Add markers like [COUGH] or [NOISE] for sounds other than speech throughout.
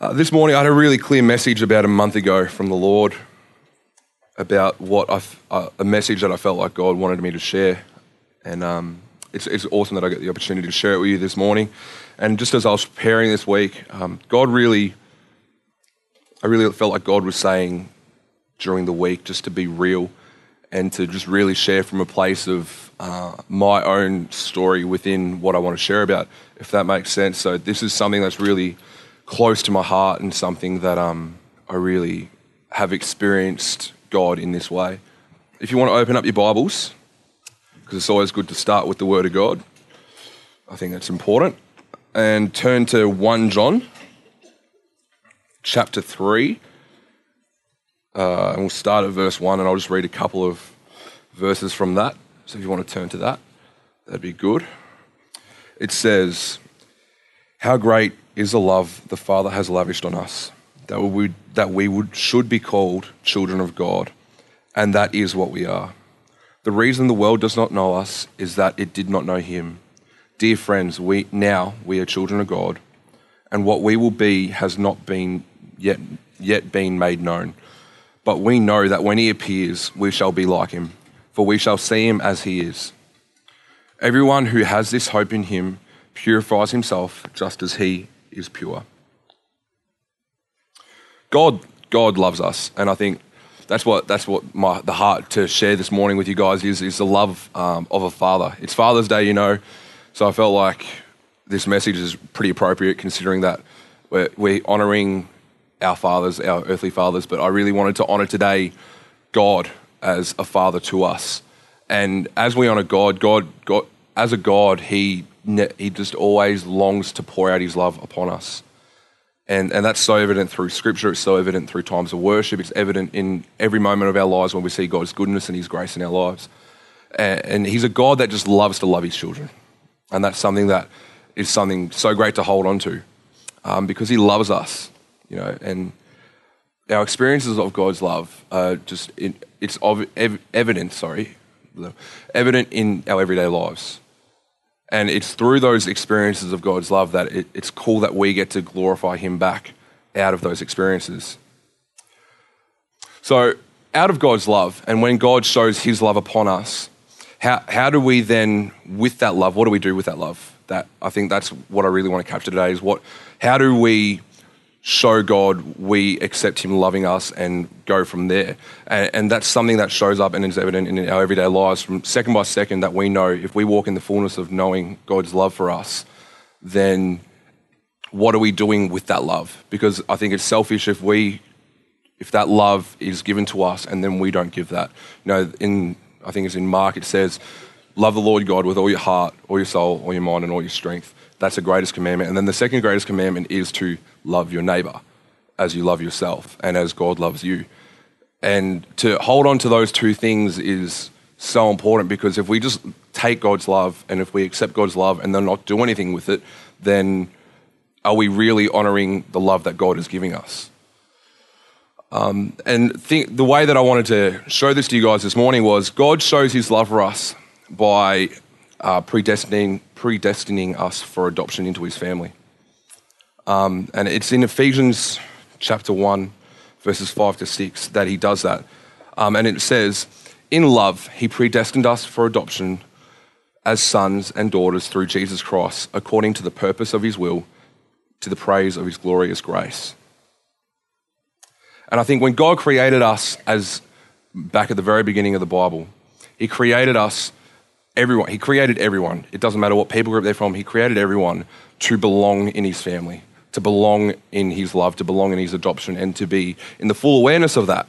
Uh, this morning, I had a really clear message about a month ago from the Lord about what I uh, a message that I felt like God wanted me to share, and um, it's, it's awesome that I get the opportunity to share it with you this morning. And just as I was preparing this week, um, God really, I really felt like God was saying during the week just to be real and to just really share from a place of uh, my own story within what I want to share about, if that makes sense. So this is something that's really close to my heart and something that um, I really have experienced God in this way. If you want to open up your Bibles, because it's always good to start with the Word of God, I think that's important, and turn to 1 John chapter 3. Uh, and we'll start at verse 1, and I'll just read a couple of verses from that. So if you want to turn to that, that'd be good. It says, How great is the love the Father has lavished on us, that we, that we would, should be called children of God, and that is what we are. The reason the world does not know us is that it did not know Him. Dear friends, we, now we are children of God, and what we will be has not been yet, yet been made known. But we know that when He appears, we shall be like Him, for we shall see Him as He is. Everyone who has this hope in Him purifies himself just as He is pure. God, God loves us, and I think that's what that's what my the heart to share this morning with you guys is is the love um, of a father. It's Father's Day, you know, so I felt like this message is pretty appropriate considering that we're, we're honoring our fathers, our earthly fathers, but I really wanted to honor today God as a father to us. And as we honor God, God, God as a God, He He just always longs to pour out His love upon us. And, and that's so evident through scripture, it's so evident through times of worship, it's evident in every moment of our lives when we see God's goodness and His grace in our lives. And, and He's a God that just loves to love His children. And that's something that is something so great to hold on to um, because He loves us, you know, and our experiences of God's love are just, it, it's ev- evident, sorry, evident in our everyday lives. And it's through those experiences of God's love that it, it's cool that we get to glorify Him back out of those experiences. So, out of God's love, and when God shows His love upon us, how, how do we then, with that love, what do we do with that love? That I think that's what I really want to capture today is what, how do we show God we accept Him loving us and go from there. And, and, that's something that shows up and is evident in our everyday lives from second by second that we know if we walk in the fullness of knowing God's love for us, then what are we doing with that love? Because I think it's selfish if we, if that love is given to us and then we don't give that. You know, in, I think it's in Mark, it says, love the Lord God with all your heart, all your soul, all your mind, and all your strength. That's the greatest commandment. And then the second greatest commandment is to love your neighbor as you love yourself and as God loves you. And to hold on to those two things is so important because if we just take God's love and if we accept God's love and then not do anything with it, then are we really honoring the love that God is giving us? Um, and the way that I wanted to show this to you guys this morning was God shows his love for us by uh, predestining, predestining us for adoption into his family. Um, and it's in Ephesians chapter 1, verses 5 to 6, that he does that. Um, and it says, In love, he predestined us for adoption as sons and daughters through Jesus Christ, according to the purpose of his will, to the praise of his glorious grace. And I think when God created us as back at the very beginning of the Bible, he created us everyone. He created everyone. It doesn't matter what people group they're from. He created everyone to belong in his family to belong in his love, to belong in his adoption, and to be in the full awareness of that.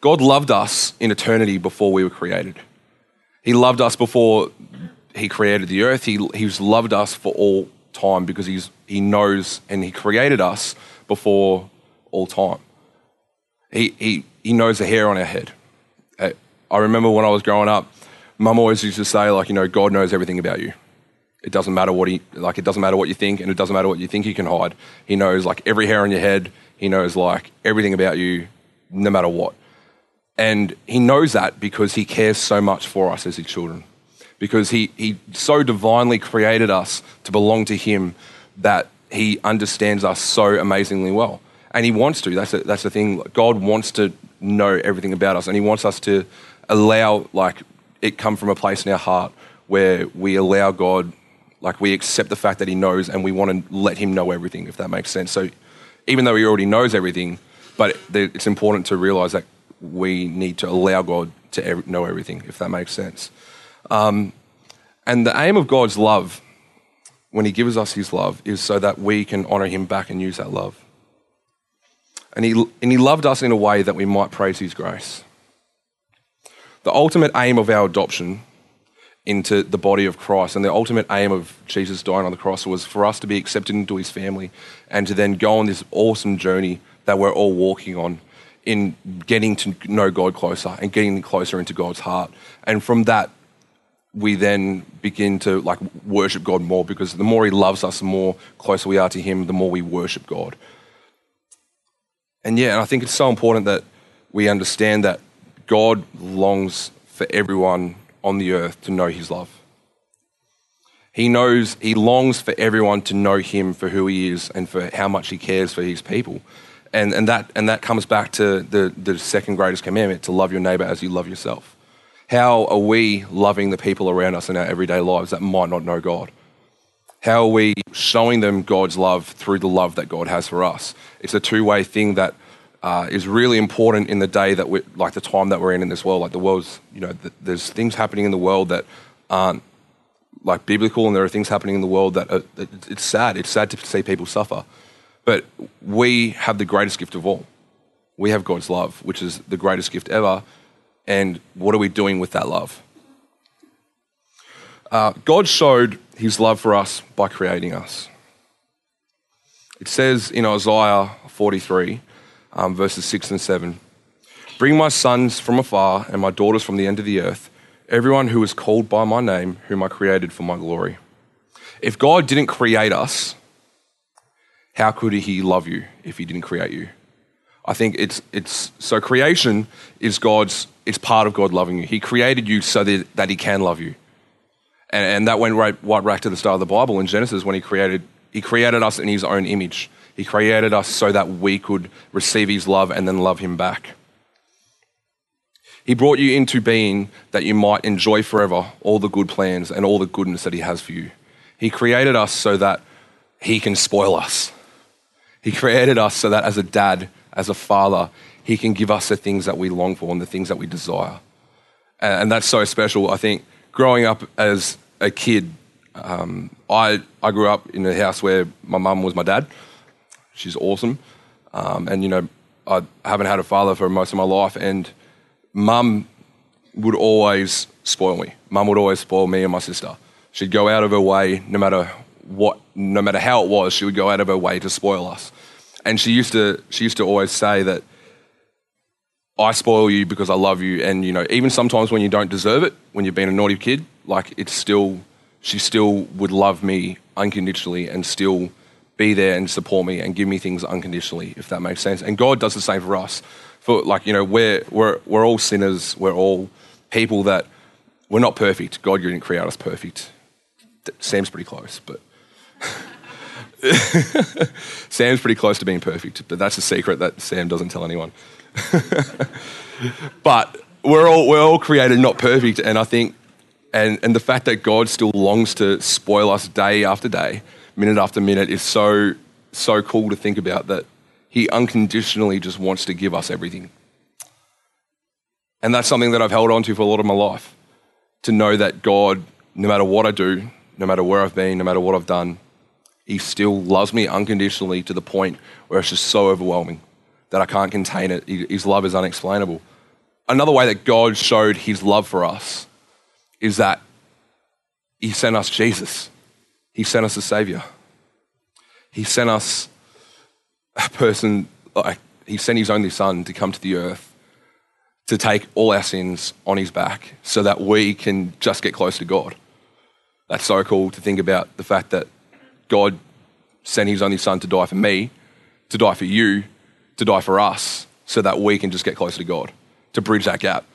God loved us in eternity before we were created. He loved us before he created the earth. He, he's loved us for all time because he's, he knows and he created us before all time. He, he, he knows the hair on our head. Uh, I remember when I was growing up, mum always used to say, like, you know, God knows everything about you. It doesn't matter what he like. It doesn't matter what you think, and it doesn't matter what you think you can hide. He knows like every hair on your head. He knows like everything about you, no matter what. And he knows that because he cares so much for us as his children. Because he, he so divinely created us to belong to him that he understands us so amazingly well. And he wants to. That's, a, that's the thing. God wants to know everything about us, and he wants us to allow, like, it come from a place in our heart where we allow God, like, we accept the fact that he knows and we want to let him know everything, if that makes sense. So even though he already knows everything, but it's important to realize that we need to allow God to know everything, if that makes sense. Um, and the aim of God's love, when He gives us His love, is so that we can honor Him back and use that love. And he, and he loved us in a way that we might praise His grace. The ultimate aim of our adoption into the body of Christ and the ultimate aim of Jesus dying on the cross was for us to be accepted into His family and to then go on this awesome journey that we're all walking on in getting to know God closer and getting closer into God's heart. And from that, we then begin to like worship God more because the more He loves us, the more closer we are to Him, the more we worship God. And yeah, and I think it's so important that we understand that God longs for everyone on the earth to know His love. He knows, He longs for everyone to know Him for who He is and for how much He cares for His people and, and, that, and that comes back to the, the second greatest commandment to love your neighbor as you love yourself. How are we loving the people around us in our everyday lives that might not know God? How are we showing them God's love through the love that God has for us? It's a two way thing that uh, is really important in the day that we like the time that we're in in this world. Like the world's, you know, th- there's things happening in the world that aren't like biblical, and there are things happening in the world that are, it's sad. It's sad to see people suffer. But we have the greatest gift of all. We have God's love, which is the greatest gift ever. And what are we doing with that love? Uh, God showed his love for us by creating us. It says in Isaiah 43, um, verses 6 and 7 Bring my sons from afar and my daughters from the end of the earth, everyone who is called by my name, whom I created for my glory. If God didn't create us, how could he love you if he didn't create you? I think it's, it's so creation is God's, it's part of God loving you. He created you so that, that he can love you. And, and that went right, right back to the start of the Bible in Genesis when he created, he created us in his own image. He created us so that we could receive his love and then love him back. He brought you into being that you might enjoy forever all the good plans and all the goodness that he has for you. He created us so that he can spoil us. He created us so that as a dad, as a father, he can give us the things that we long for and the things that we desire. And that's so special. I think growing up as a kid, um, I, I grew up in a house where my mum was my dad. She's awesome. Um, and, you know, I haven't had a father for most of my life. And mum would always spoil me. Mum would always spoil me and my sister. She'd go out of her way, no matter what, no matter how it was, she would go out of her way to spoil us. And she used to, she used to always say that I spoil you because I love you. And, you know, even sometimes when you don't deserve it, when you've been a naughty kid, like it's still, she still would love me unconditionally and still be there and support me and give me things unconditionally, if that makes sense. And God does the same for us. For like, you know, we're, we're, we're all sinners. We're all people that we're not perfect. God didn't create us perfect. Sam's pretty close, but [LAUGHS] Sam's pretty close to being perfect, but that's a secret that Sam doesn't tell anyone. [LAUGHS] but we're all, we're all created not perfect, and I think, and, and the fact that God still longs to spoil us day after day, minute after minute, is so, so cool to think about that He unconditionally just wants to give us everything. And that's something that I've held on to for a lot of my life. To know that God, no matter what I do, no matter where I've been, no matter what I've done, he still loves me unconditionally to the point where it's just so overwhelming that I can't contain it. His love is unexplainable. Another way that God showed his love for us is that he sent us Jesus. He sent us a savior. He sent us a person, like, he sent his only son to come to the earth to take all our sins on his back so that we can just get close to God. That's so cool to think about the fact that God sent his only son to die for me, to die for you, to die for us, so that we can just get closer to God, to bridge that gap.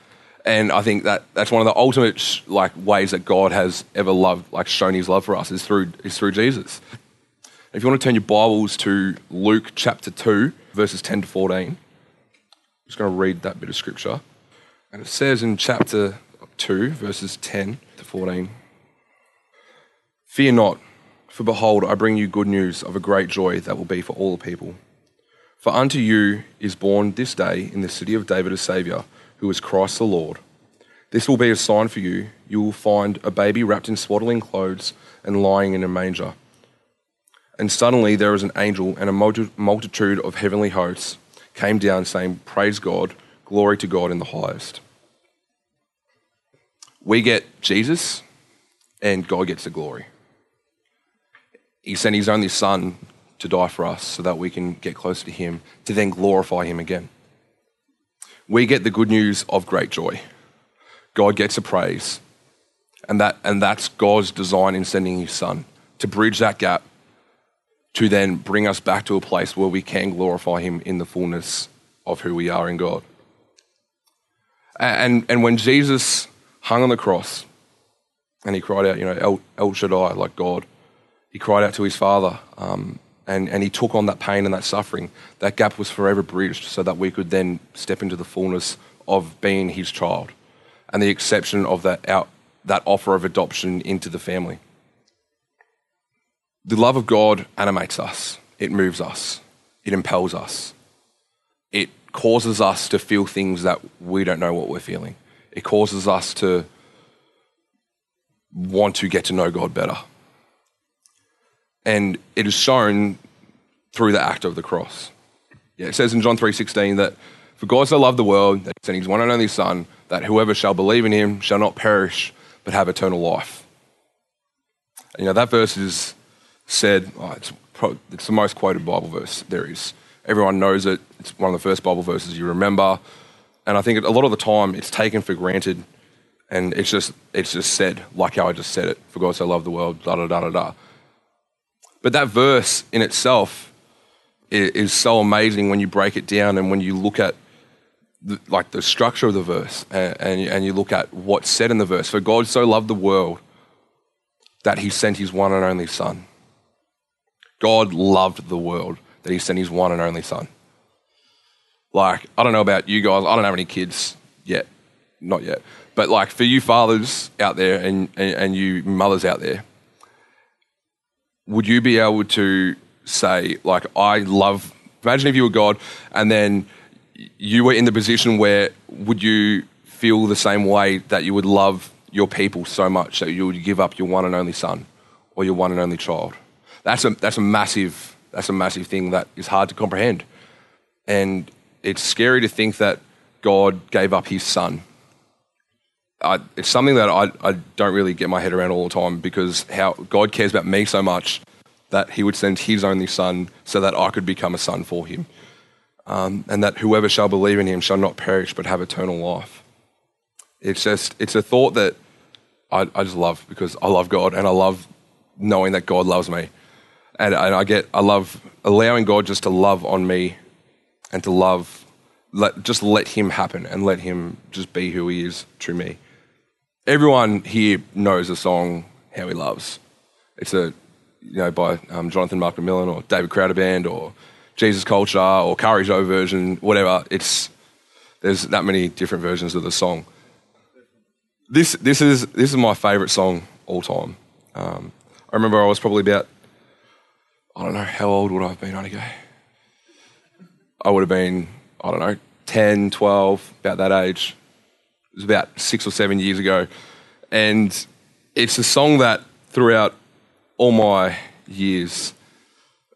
And I think that that's one of the ultimate like ways that God has ever loved, like shown his love for us, is through, is through Jesus. If you want to turn your Bibles to Luke chapter 2, verses 10 to 14, I'm just going to read that bit of scripture. And it says in chapter 2, verses 10 to 14 Fear not, for behold, I bring you good news of a great joy that will be for all the people. For unto you is born this day in the city of David a Saviour, who is Christ the Lord. This will be a sign for you. You will find a baby wrapped in swaddling clothes and lying in a manger. And suddenly there was an angel and a multitude of heavenly hosts came down, saying, Praise God, glory to God in the highest. We get Jesus, and God gets the glory. He sent his only Son to die for us so that we can get closer to Him, to then glorify Him again. We get the good news of great joy. God gets the praise. And, that, and that's God's design in sending His Son to bridge that gap to then bring us back to a place where we can glorify Him in the fullness of who we are in God. And, and when Jesus hung on the cross and he cried out, you know, El, El Shaddai, like God, he cried out to his Father um, and, and he took on that pain and that suffering. That gap was forever bridged so that we could then step into the fullness of being his child and the exception of that, out, that offer of adoption into the family. The love of God animates us, it moves us, it impels us, it causes us to feel things that we don't know what we're feeling. It causes us to want to get to know God better. And it is shown through the act of the cross. Yeah, it says in John 3:16 that for God so loved the world that he sent his one and only Son, that whoever shall believe in him shall not perish but have eternal life. You know, that verse is said, oh, it's, it's the most quoted Bible verse there is. Everyone knows it. It's one of the first Bible verses you remember. And I think a lot of the time it's taken for granted and it's just, it's just said, like how I just said it, for God so loved the world, da da da da da. But that verse in itself is, so amazing when you break it down and when you look at the, like the structure of the verse and, and, and you look at what's said in the verse. For God so loved the world that he sent his one and only Son. God loved the world that he sent his one and only son. Like, I don't know about you guys, I don't have any kids yet, not yet. But like for you fathers out there and, and, and you mothers out there, would you be able to say, like, I love, imagine if you were God and then you were in the position where would you feel the same way that you would love your people so much that you would give up your one and only son or your one and only child? That's a, that's a massive, that's a massive thing that is hard to comprehend. And it's scary to think that God gave up his son. I, it's something that I, I don't really get my head around all the time because how God cares about me so much that he would send his only son so that I could become a son for him. Um, and that whoever shall believe in him shall not perish but have eternal life. It's just, it's a thought that I, I just love because I love God and I love knowing that God loves me and, and I get, I love allowing God just to love on me and to love, let, just let Him happen and let Him just be who He is to me. Everyone here knows the song How He Loves. It's a, you know, by um, Jonathan Mark McMillan or David Crowder Band or Jesus Culture or Kari Jobe version, whatever. It's, there's that many different versions of the song. This, this, is, this is my favourite song all time. Um, I remember I was probably about I don't know, how old would I have been, Anigo? I would have been, I don't know, 10, 12, about that age. It was about six or seven years ago. And it's a song that throughout all my years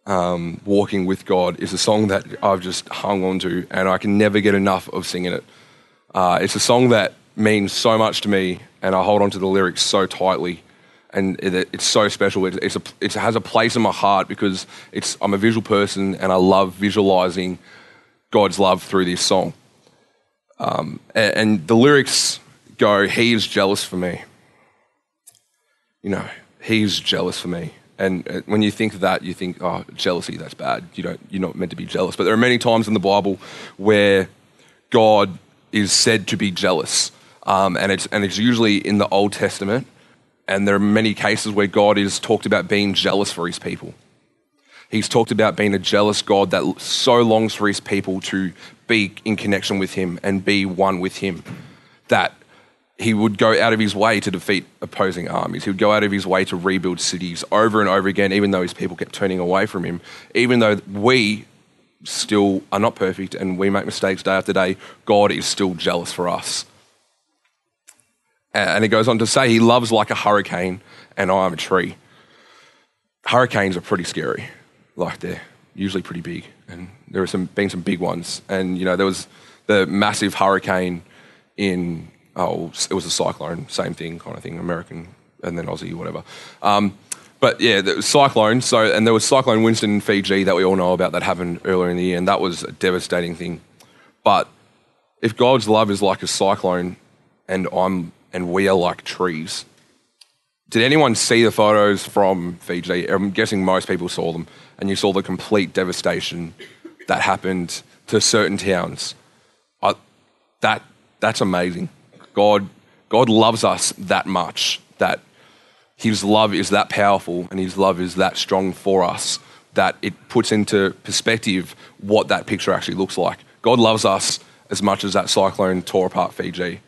um, walking with God is a song that I've just hung on to and I can never get enough of singing it. Uh, it's a song that means so much to me and I hold on to the lyrics so tightly and it, it's so special. It, it's a, it has a place in my heart because it's, I'm a visual person and I love visualizing God's love through this song. Um, and, and the lyrics go, He is jealous for me. You know, He's jealous for me. And uh, when you think that, you think, oh, jealousy, that's bad. You don't, you're not meant to be jealous. But there are many times in the Bible where God is said to be jealous. Um, and, it's, and it's usually in the Old Testament. And there are many cases where God is talked about being jealous for his people. He's talked about being a jealous God that so longs for his people to be in connection with him and be one with him that he would go out of his way to defeat opposing armies. He would go out of his way to rebuild cities over and over again, even though his people kept turning away from him. Even though we still are not perfect and we make mistakes day after day, God is still jealous for us. And he goes on to say, He loves like a hurricane, and I am a tree. Hurricanes are pretty scary. Like they're usually pretty big, and there have some, been some big ones. And, you know, there was the massive hurricane in oh, it was a cyclone, same thing kind of thing, American and then Aussie, whatever. Um, but yeah, the cyclone. So and there was Cyclone Winston in Fiji that we all know about that happened earlier in the year, and that was a devastating thing. But if God's love is like a cyclone, and I'm and we are like trees, did anyone see the photos from Fiji? I'm guessing most people saw them, and you saw the complete devastation that happened to certain towns. I, that that's amazing. God, God loves us that much that His love is that powerful and His love is that strong for us that it puts into perspective what that picture actually looks like. God loves us as much as that cyclone tore apart Fiji.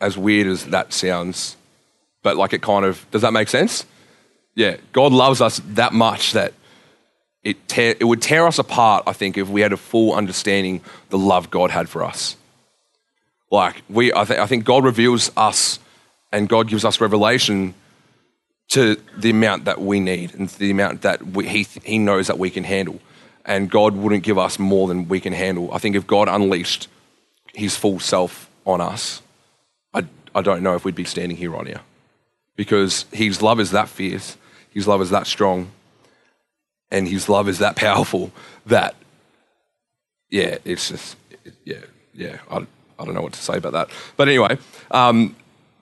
As weird as that sounds, but like it kind of does that make sense? Yeah, God loves us that much that it, tear, it would tear us apart, I think, if we had a full understanding the love God had for us. Like we, I, th- I think God reveals us, and God gives us revelation to the amount that we need and the amount that we, he He knows that we can handle. And God wouldn't give us more than we can handle. I think if God unleashed His full self on us, I, I don't know if we'd be standing here right now, because His love is that fierce, His love is that strong, and His love is that powerful that, yeah, it's just, yeah, yeah. I, I don't know what to say about that. But anyway, um,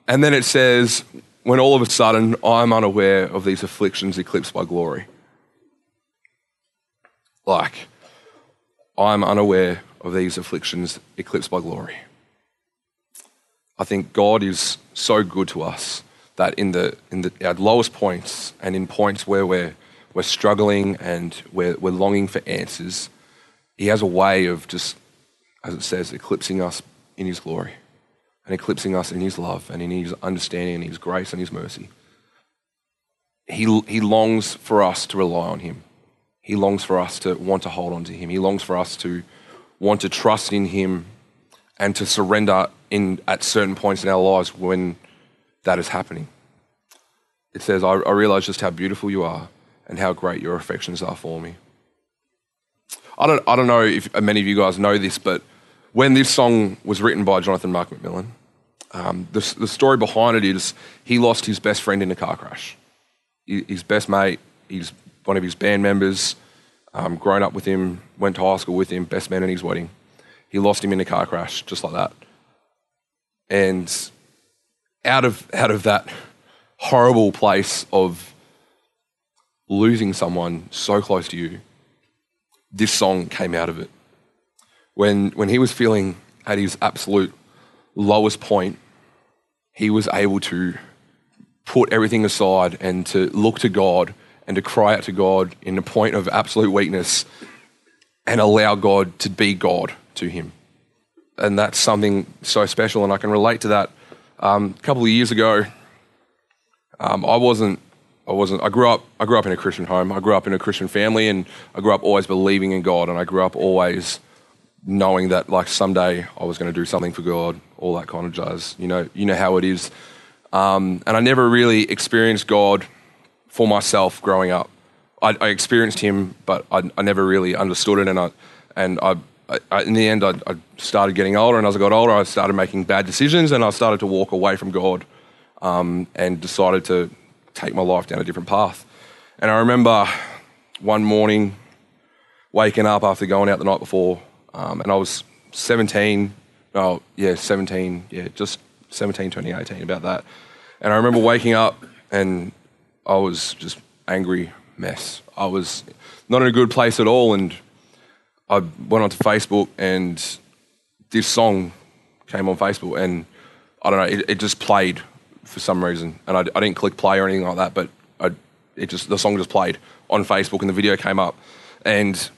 and then it says, when all of a sudden I'm unaware of these afflictions eclipsed by glory. Like, I'm unaware of these afflictions eclipsed by glory. I think God is so good to us that in the in the our lowest points and in points where we're we're struggling and we're, we're longing for answers, He has a way of just, as it says, eclipsing us in His glory and eclipsing us in His love and in His understanding and His grace and His mercy. He, he longs for us to rely on Him. He longs for us to want to hold on to Him. He longs for us to want to trust in Him and to surrender in, at certain points in our lives when that is happening. It says, I, I realize just how beautiful you are and how great your affections are for me. I don't, I don't know if many of you guys know this, but when this song was written by Jonathan Mark McMillan, um, the, the, story behind it is he lost his best friend in a car crash. His best mate, he's one of his band members, um, grown up with him, went to high school with him, best man at his wedding. He lost him in a car crash, just like that. And out of, out of that horrible place of losing someone so close to you, this song came out of it when, when he was feeling at his absolute lowest point, he was able to put everything aside and to look to God and to cry out to God in a point of absolute weakness and allow God to be God to him. And that's something so special, and I can relate to that. Um, a couple of years ago, um, I wasn't. I wasn't. I grew up. I grew up in a Christian home. I grew up in a Christian family, and I grew up always believing in God. And I grew up always knowing that like someday I was going to do something for God, all that kind of jazz. You know, you know how it is. Um, and I never really experienced God for myself growing up. I, I experienced Him, but I, I, never really understood it. And I, and I, I in the end, I, started getting older, and as I got older, I started making bad decisions, and I started to walk away from God, um, and decided to take my life down a different path. And I remember one morning waking up after going out the night before um, and I was 17, oh, yeah, 17, yeah, just 17, 2018, about that. And I remember waking up and I was just angry mess. I was not in a good place at all. And I went onto Facebook and this song came on Facebook and I don't know, it, it just played for some reason. And I, I, didn't click play or anything like that, but I, it just the song just played on Facebook and the video came up, and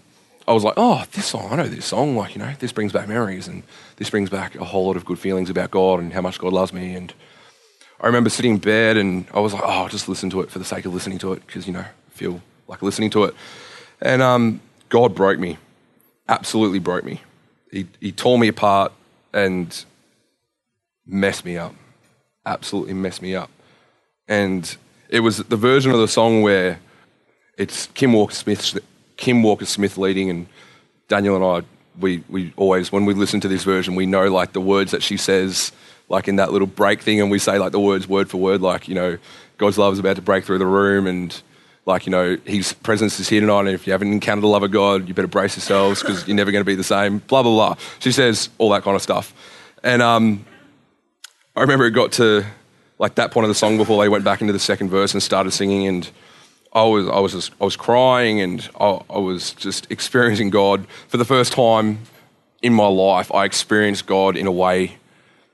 I was like, oh, this song, I know this song. Like, you know, this brings back memories and this brings back a whole lot of good feelings about God and how much God loves me. And I remember sitting in bed and I was like, oh, just listen to it for the sake of listening to it because, you know, I feel like listening to it. And um, God broke me, absolutely broke me. He, he tore me apart and messed me up, absolutely messed me up. And it was the version of the song where it's Kim Walker Smith Kim Walker Smith leading, and Daniel and I, we, we always, when we listen to this version, we know like the words that she says, like in that little break thing, and we say like the words word for word, like, you know, God's love is about to break through the room, and like, you know, His presence is here tonight, and if you haven't encountered the love of God, you better brace yourselves because you're never going to be the same, blah, blah, blah. She says all that kind of stuff. And um, I remember it got to like that point of the song before they went back into the second verse and started singing, and I was, I was, just, I was crying and I, I was just experiencing God for the first time in my life. I experienced God in a way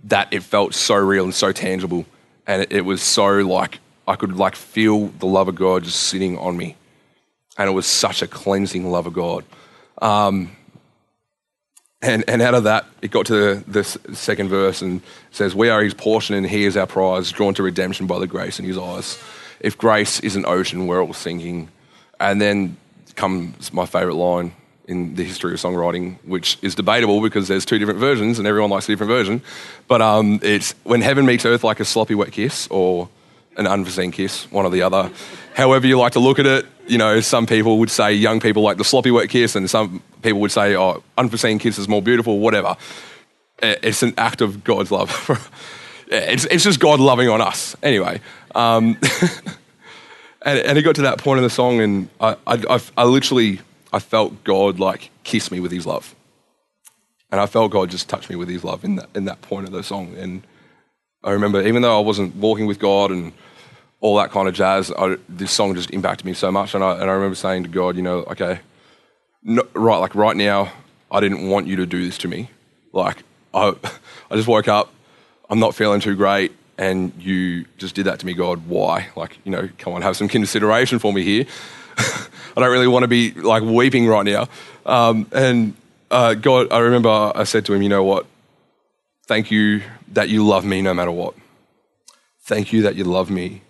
that it felt so real and so tangible, and it, it was so like I could like feel the love of God just sitting on me, and it was such a cleansing love of God. Um, and, and out of that, it got to the second verse and says, We are his portion and he is our prize, drawn to redemption by the grace in his eyes if grace is an ocean, we're all sinking. And then comes my favourite line in the history of songwriting, which is debatable because there's two different versions and everyone likes a different version. But um, it's when heaven meets earth like a sloppy wet kiss or an unforeseen kiss, one or the other. However you like to look at it, you know, some people would say young people like the sloppy wet kiss, and some people would say, oh, unforeseen kiss is more beautiful, whatever. It's an act of God's love. [LAUGHS] it's, it's just God loving on us. Anyway, um, [LAUGHS] and, and it got to that point in the song, and I, I, I literally I felt God like kiss me with His love, and I felt God just touch me with His love in that in that point of the song. And I remember, even though I wasn't walking with God and all that kind of jazz, I, this song just impacted me so much. And I, and I remember saying to God, you know, okay, no, right, like right now, I didn't want you to do this to me. Like I, [LAUGHS] I just woke up, I'm not feeling too great and you just did that to me, God, why? Like, you know, come on, have some consideration for me here. [LAUGHS] I don't really want to be like weeping right now. Um, and uh, God, I remember I said to him, you know what? Thank you that you love me no matter what. Thank you that you love me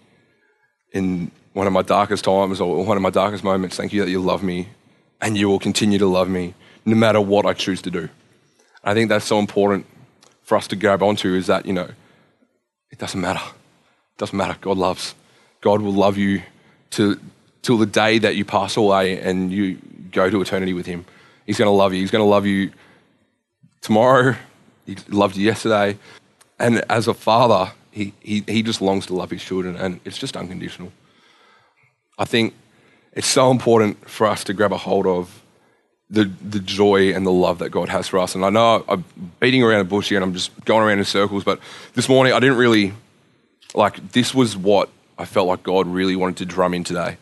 in one of my darkest times or one of my darkest moments. Thank you that you love me and you will continue to love me no matter what I choose to do. I think that's so important for us to grab onto is that, you know, it doesn't matter. It doesn't matter. God loves. God will love you to, till the day that you pass away and you go to eternity with Him. He's going to love you. He's going to love you tomorrow. He loved you yesterday. And as a father, he, he, he just longs to love his children, and it's just unconditional. I think it's so important for us to grab a hold of the, the joy and the love that God has for us. And I know I'm beating around the bush here and I'm just going around in circles, but this morning I didn't really, like, this was what I felt like God really wanted to drum in today.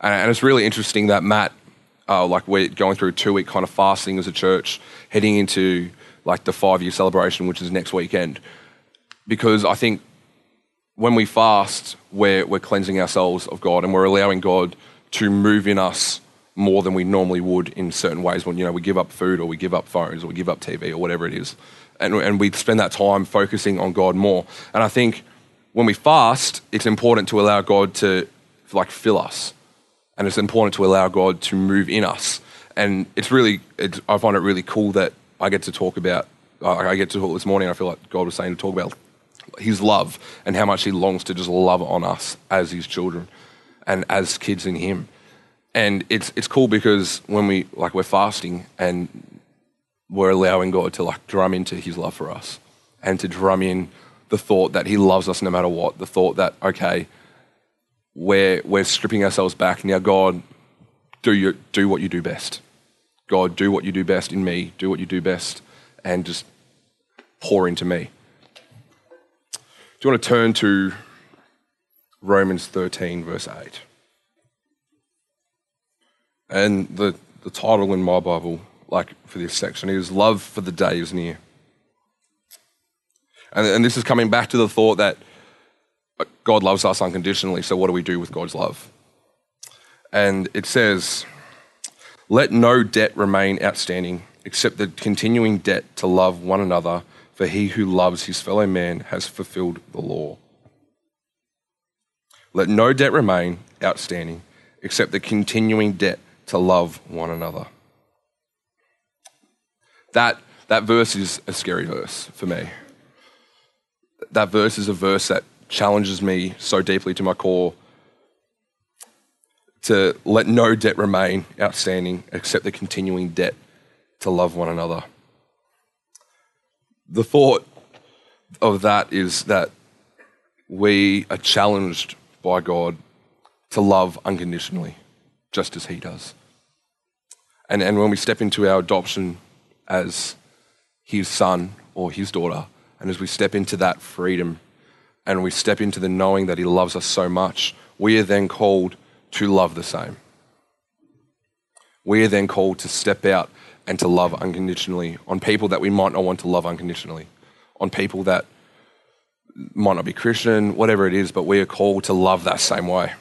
And, and it's really interesting that Matt, uh, like, we're going through a two week kind of fasting as a church, heading into like the five year celebration, which is next weekend. Because I think when we fast, we're, we're cleansing ourselves of God and we're allowing God to move in us more than we normally would in certain ways when you know we give up food or we give up phones or we give up TV or whatever it is, and, and we spend that time focusing on God more. And I think when we fast, it's important to allow God to like fill us, and it's important to allow God to move in us. And it's really, it's, I find it really cool that I get to talk about. I get to talk this morning. I feel like God was saying to talk about His love and how much He longs to just love on us as His children and as kids in Him and it's it's cool because when we like we're fasting and we're allowing God to like drum into His love for us and to drum in the thought that He loves us no matter what. The thought that okay, we're we're stripping ourselves back now. God, do you do what you do best. God, do what you do best in me. Do what you do best, and just pour into me. Do you want to turn to Romans 13, verse 8? And the, the title in my Bible, like for this section, is Love for the Day is Near. And, and this is coming back to the thought that God loves us unconditionally, so what do we do with God's love? And it says, Let no debt remain outstanding except the continuing debt to love one another, for he who loves his fellow man has fulfilled the law. Let no debt remain outstanding except the continuing debt to love one another. That, that verse is a scary verse for me. That verse is a verse that challenges me so deeply to my core to let no debt remain outstanding except the continuing debt to love one another. The thought of that is that we are challenged by God to love unconditionally, just as He does. And, and when we step into our adoption as His son or His daughter, and as we step into that freedom and we step into the knowing that He loves us so much, we are then called to love the same. We are then called to step out and to love unconditionally on people that we might not want to love unconditionally, on people that might not be Christian, whatever it is, but we are called to love that same way.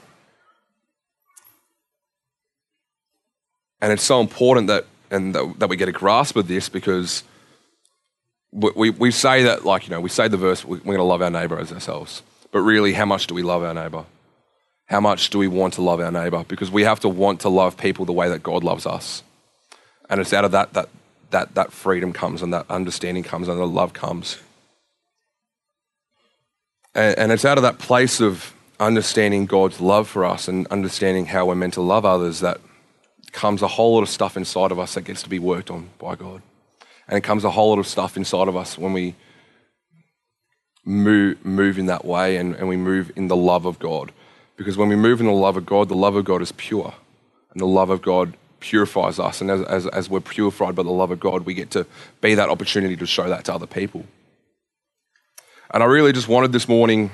And it's so important that and that, that we get a grasp of this because we, we, we say that, like, you know, we say the verse, we're going to love our neighbor as ourselves. But really, how much do we love our neighbor? How much do we want to love our neighbor? Because we have to want to love people the way that God loves us. And it's out of that that that that freedom comes and that understanding comes and the love comes. And, and it's out of that place of understanding God's love for us and understanding how we're meant to love others that comes a whole lot of stuff inside of us that gets to be worked on by God. And it comes a whole lot of stuff inside of us when we move, move in that way and, and we move in the love of God. Because when we move in the love of God, the love of God is pure. And the love of God purifies us. And as, as, as we're purified by the love of God, we get to be that opportunity to show that to other people. And I really just wanted this morning,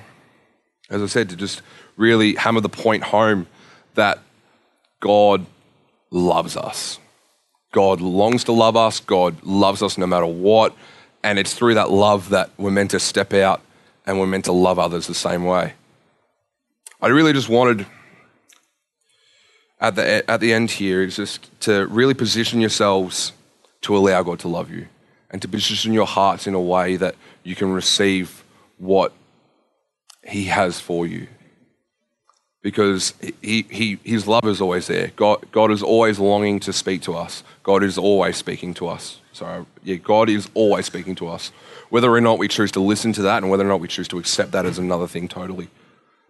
as I said, to just really hammer the point home that God loves us. God longs to love us. God loves us no matter what. And it's through that love that we're meant to step out and we're meant to love others the same way. I really just wanted at the, at the end here is just to really position yourselves to allow God to love you and to position your hearts in a way that you can receive what He has for you. Because he, he, His love is always there. God, God is always longing to speak to us. God is always speaking to us. So, yeah, God is always speaking to us. Whether or not we choose to listen to that and whether or not we choose to accept that is another thing totally.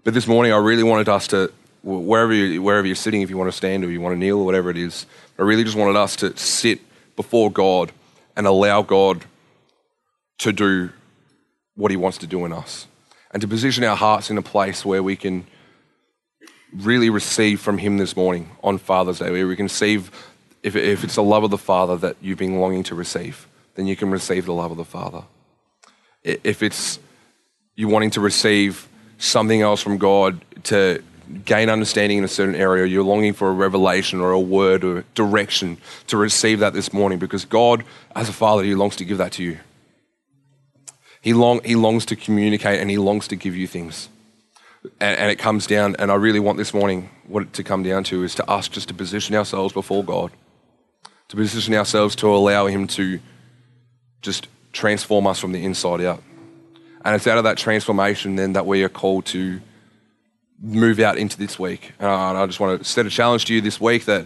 But this morning, I really wanted us to wherever, you, wherever you're sitting, if you want to stand or you want to kneel or whatever it is. I really just wanted us to sit before God and allow God to do what He wants to do in us and to position our hearts in a place where we can really receive from Him this morning on Father's Day, where we can receive, if, if it's the love of the Father that you've been longing to receive, then you can receive the love of the Father. If it's you wanting to receive something else from God to gain understanding in a certain area, you're longing for a revelation or a word or direction to receive that this morning because God, as a father, He longs to give that to you. He, long, he longs to communicate and He longs to give you things. And, and it comes down, and I really want this morning, what it to come down to is to us just to position ourselves before God, to position ourselves to allow Him to just transform us from the inside out. And it's out of that transformation then that we are called to move out into this week. And I just want to set a challenge to you this week that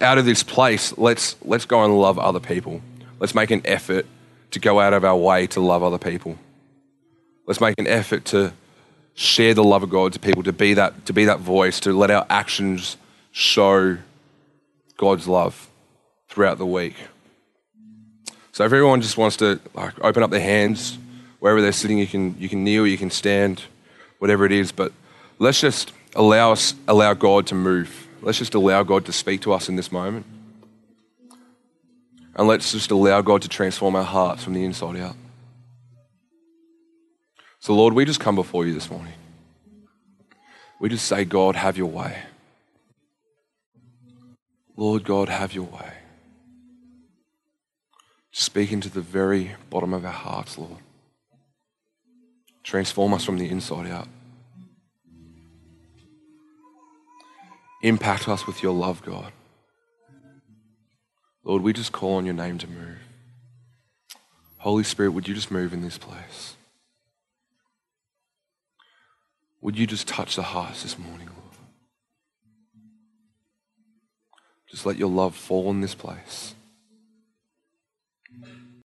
out of this place, let's, let's go and love other people. Let's make an effort to go out of our way to love other people. Let's make an effort to share the love of God to people, to be that, to be that voice, to let our actions show God's love throughout the week. So if everyone just wants to like open up their hands, wherever they're sitting, you can you can kneel, you can stand, whatever it is, but let's just allow us, allow God to move. Let's just allow God to speak to us in this moment. And let's just allow God to transform our hearts from the inside out. So, Lord, we just come before you this morning. We just say, God, have your way. Lord God, have your way. Speak into the very bottom of our hearts, Lord. Transform us from the inside out. Impact us with your love, God. Lord, we just call on your name to move. Holy Spirit, would you just move in this place? Would you just touch the hearts this morning, Lord? Just let your love fall in this place.